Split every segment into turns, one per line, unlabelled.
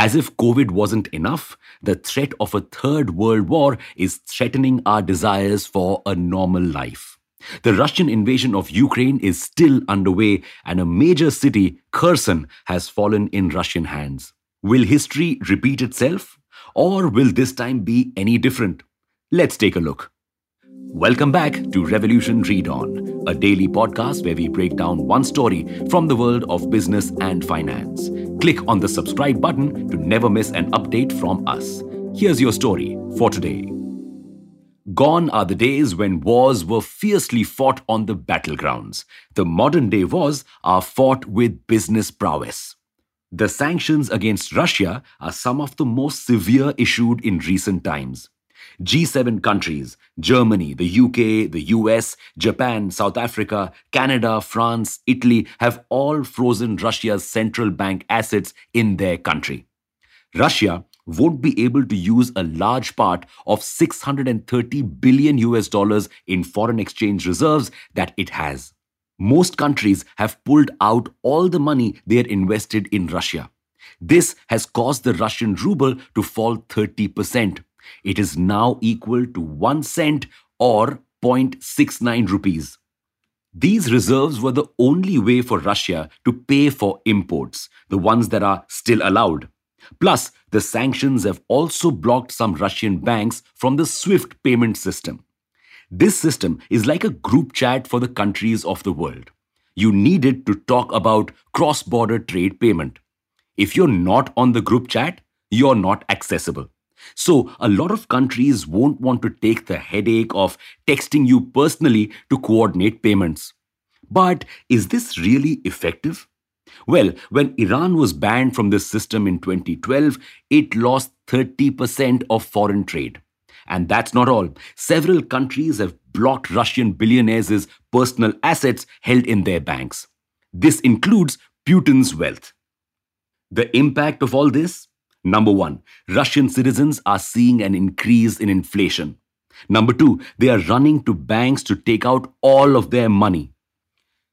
As if COVID wasn't enough, the threat of a third world war is threatening our desires for a normal life. The Russian invasion of Ukraine is still underway, and a major city, Kherson, has fallen in Russian hands. Will history repeat itself? Or will this time be any different? Let's take a look. Welcome back to Revolution Read On, a daily podcast where we break down one story from the world of business and finance. Click on the subscribe button to never miss an update from us. Here's your story for today. Gone are the days when wars were fiercely fought on the battlegrounds. The modern day wars are fought with business prowess. The sanctions against Russia are some of the most severe issued in recent times. G7 countries, Germany, the UK, the US, Japan, South Africa, Canada, France, Italy have all frozen Russia's central bank assets in their country. Russia won't be able to use a large part of 630 billion US dollars in foreign exchange reserves that it has. Most countries have pulled out all the money they had invested in Russia. This has caused the Russian ruble to fall 30%. It is now equal to 1 cent or 0.69 rupees. These reserves were the only way for Russia to pay for imports, the ones that are still allowed. Plus, the sanctions have also blocked some Russian banks from the SWIFT payment system. This system is like a group chat for the countries of the world. You need it to talk about cross border trade payment. If you're not on the group chat, you're not accessible. So, a lot of countries won't want to take the headache of texting you personally to coordinate payments. But is this really effective? Well, when Iran was banned from this system in 2012, it lost 30% of foreign trade. And that's not all. Several countries have blocked Russian billionaires' personal assets held in their banks. This includes Putin's wealth. The impact of all this Number one, Russian citizens are seeing an increase in inflation. Number two, they are running to banks to take out all of their money.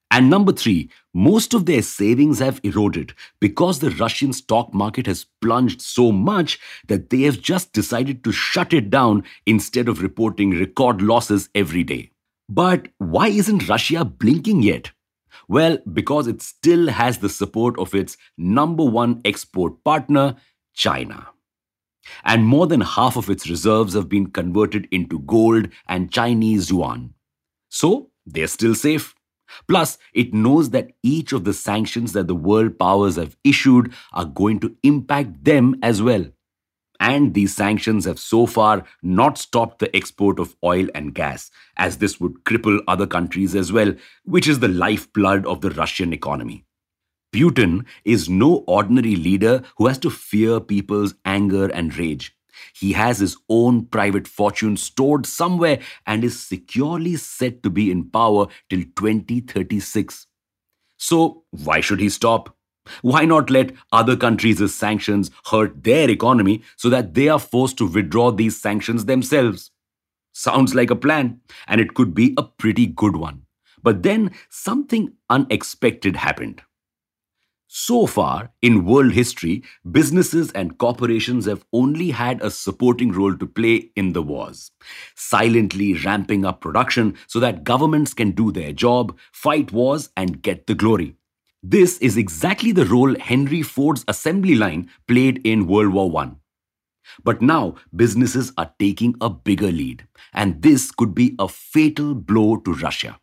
And number three, most of their savings have eroded because the Russian stock market has plunged so much that they have just decided to shut it down instead of reporting record losses every day. But why isn't Russia blinking yet? Well, because it still has the support of its number one export partner, China. And more than half of its reserves have been converted into gold and Chinese yuan. So, they're still safe. Plus, it knows that each of the sanctions that the world powers have issued are going to impact them as well. And these sanctions have so far not stopped the export of oil and gas, as this would cripple other countries as well, which is the lifeblood of the Russian economy. Putin is no ordinary leader who has to fear people's anger and rage. He has his own private fortune stored somewhere and is securely set to be in power till 2036. So, why should he stop? Why not let other countries' sanctions hurt their economy so that they are forced to withdraw these sanctions themselves? Sounds like a plan, and it could be a pretty good one. But then something unexpected happened. So far, in world history, businesses and corporations have only had a supporting role to play in the wars, silently ramping up production so that governments can do their job, fight wars, and get the glory. This is exactly the role Henry Ford's assembly line played in World War I. But now, businesses are taking a bigger lead, and this could be a fatal blow to Russia.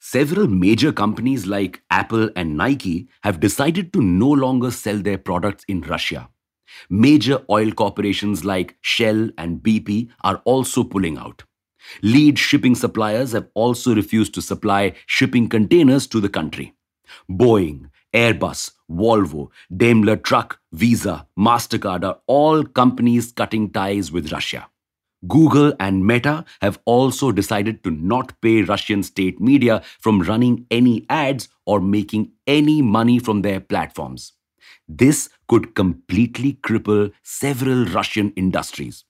Several major companies like Apple and Nike have decided to no longer sell their products in Russia. Major oil corporations like Shell and BP are also pulling out. Lead shipping suppliers have also refused to supply shipping containers to the country. Boeing, Airbus, Volvo, Daimler Truck, Visa, MasterCard are all companies cutting ties with Russia. Google and Meta have also decided to not pay Russian state media from running any ads or making any money from their platforms. This could completely cripple several Russian industries.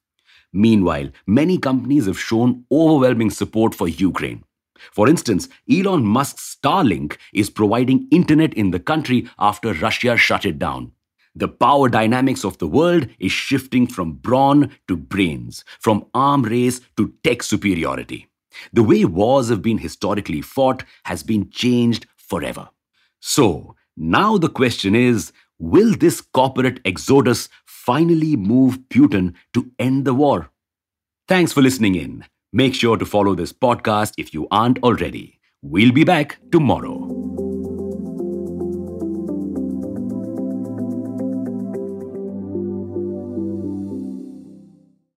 Meanwhile, many companies have shown overwhelming support for Ukraine. For instance, Elon Musk's Starlink is providing internet in the country after Russia shut it down. The power dynamics of the world is shifting from brawn to brains, from arm race to tech superiority. The way wars have been historically fought has been changed forever. So, now the question is will this corporate exodus finally move Putin to end the war? Thanks for listening in. Make sure to follow this podcast if you aren't already. We'll be back tomorrow.